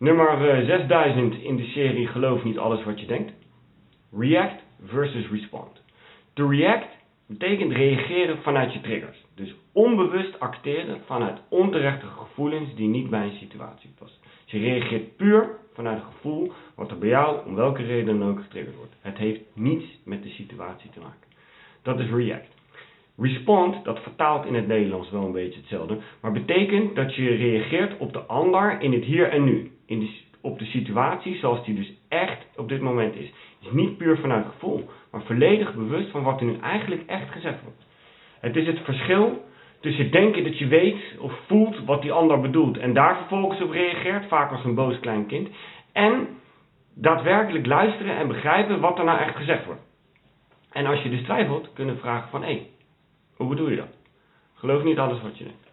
Nummer eh, 6000 in de serie Geloof niet alles wat je denkt. React versus respond. To react betekent reageren vanuit je triggers. Dus onbewust acteren vanuit onterechte gevoelens die niet bij een situatie passen. Je reageert puur vanuit het gevoel wat er bij jou om welke reden dan ook getriggerd wordt. Het heeft niets met de situatie te maken. Dat is react. Respond, dat vertaalt in het Nederlands wel een beetje hetzelfde, maar betekent dat je reageert op de ander in het hier en nu. In op de situatie zoals die dus echt op dit moment is. is niet puur vanuit gevoel, maar volledig bewust van wat er nu eigenlijk echt gezegd wordt. Het is het verschil tussen denken dat je weet of voelt wat die ander bedoelt en daar vervolgens op reageert, vaak als een boos klein kind, en daadwerkelijk luisteren en begrijpen wat er nou echt gezegd wordt. En als je dus twijfelt, kunnen vragen van, hé, hey, hoe bedoel je dat? Geloof niet alles wat je denkt.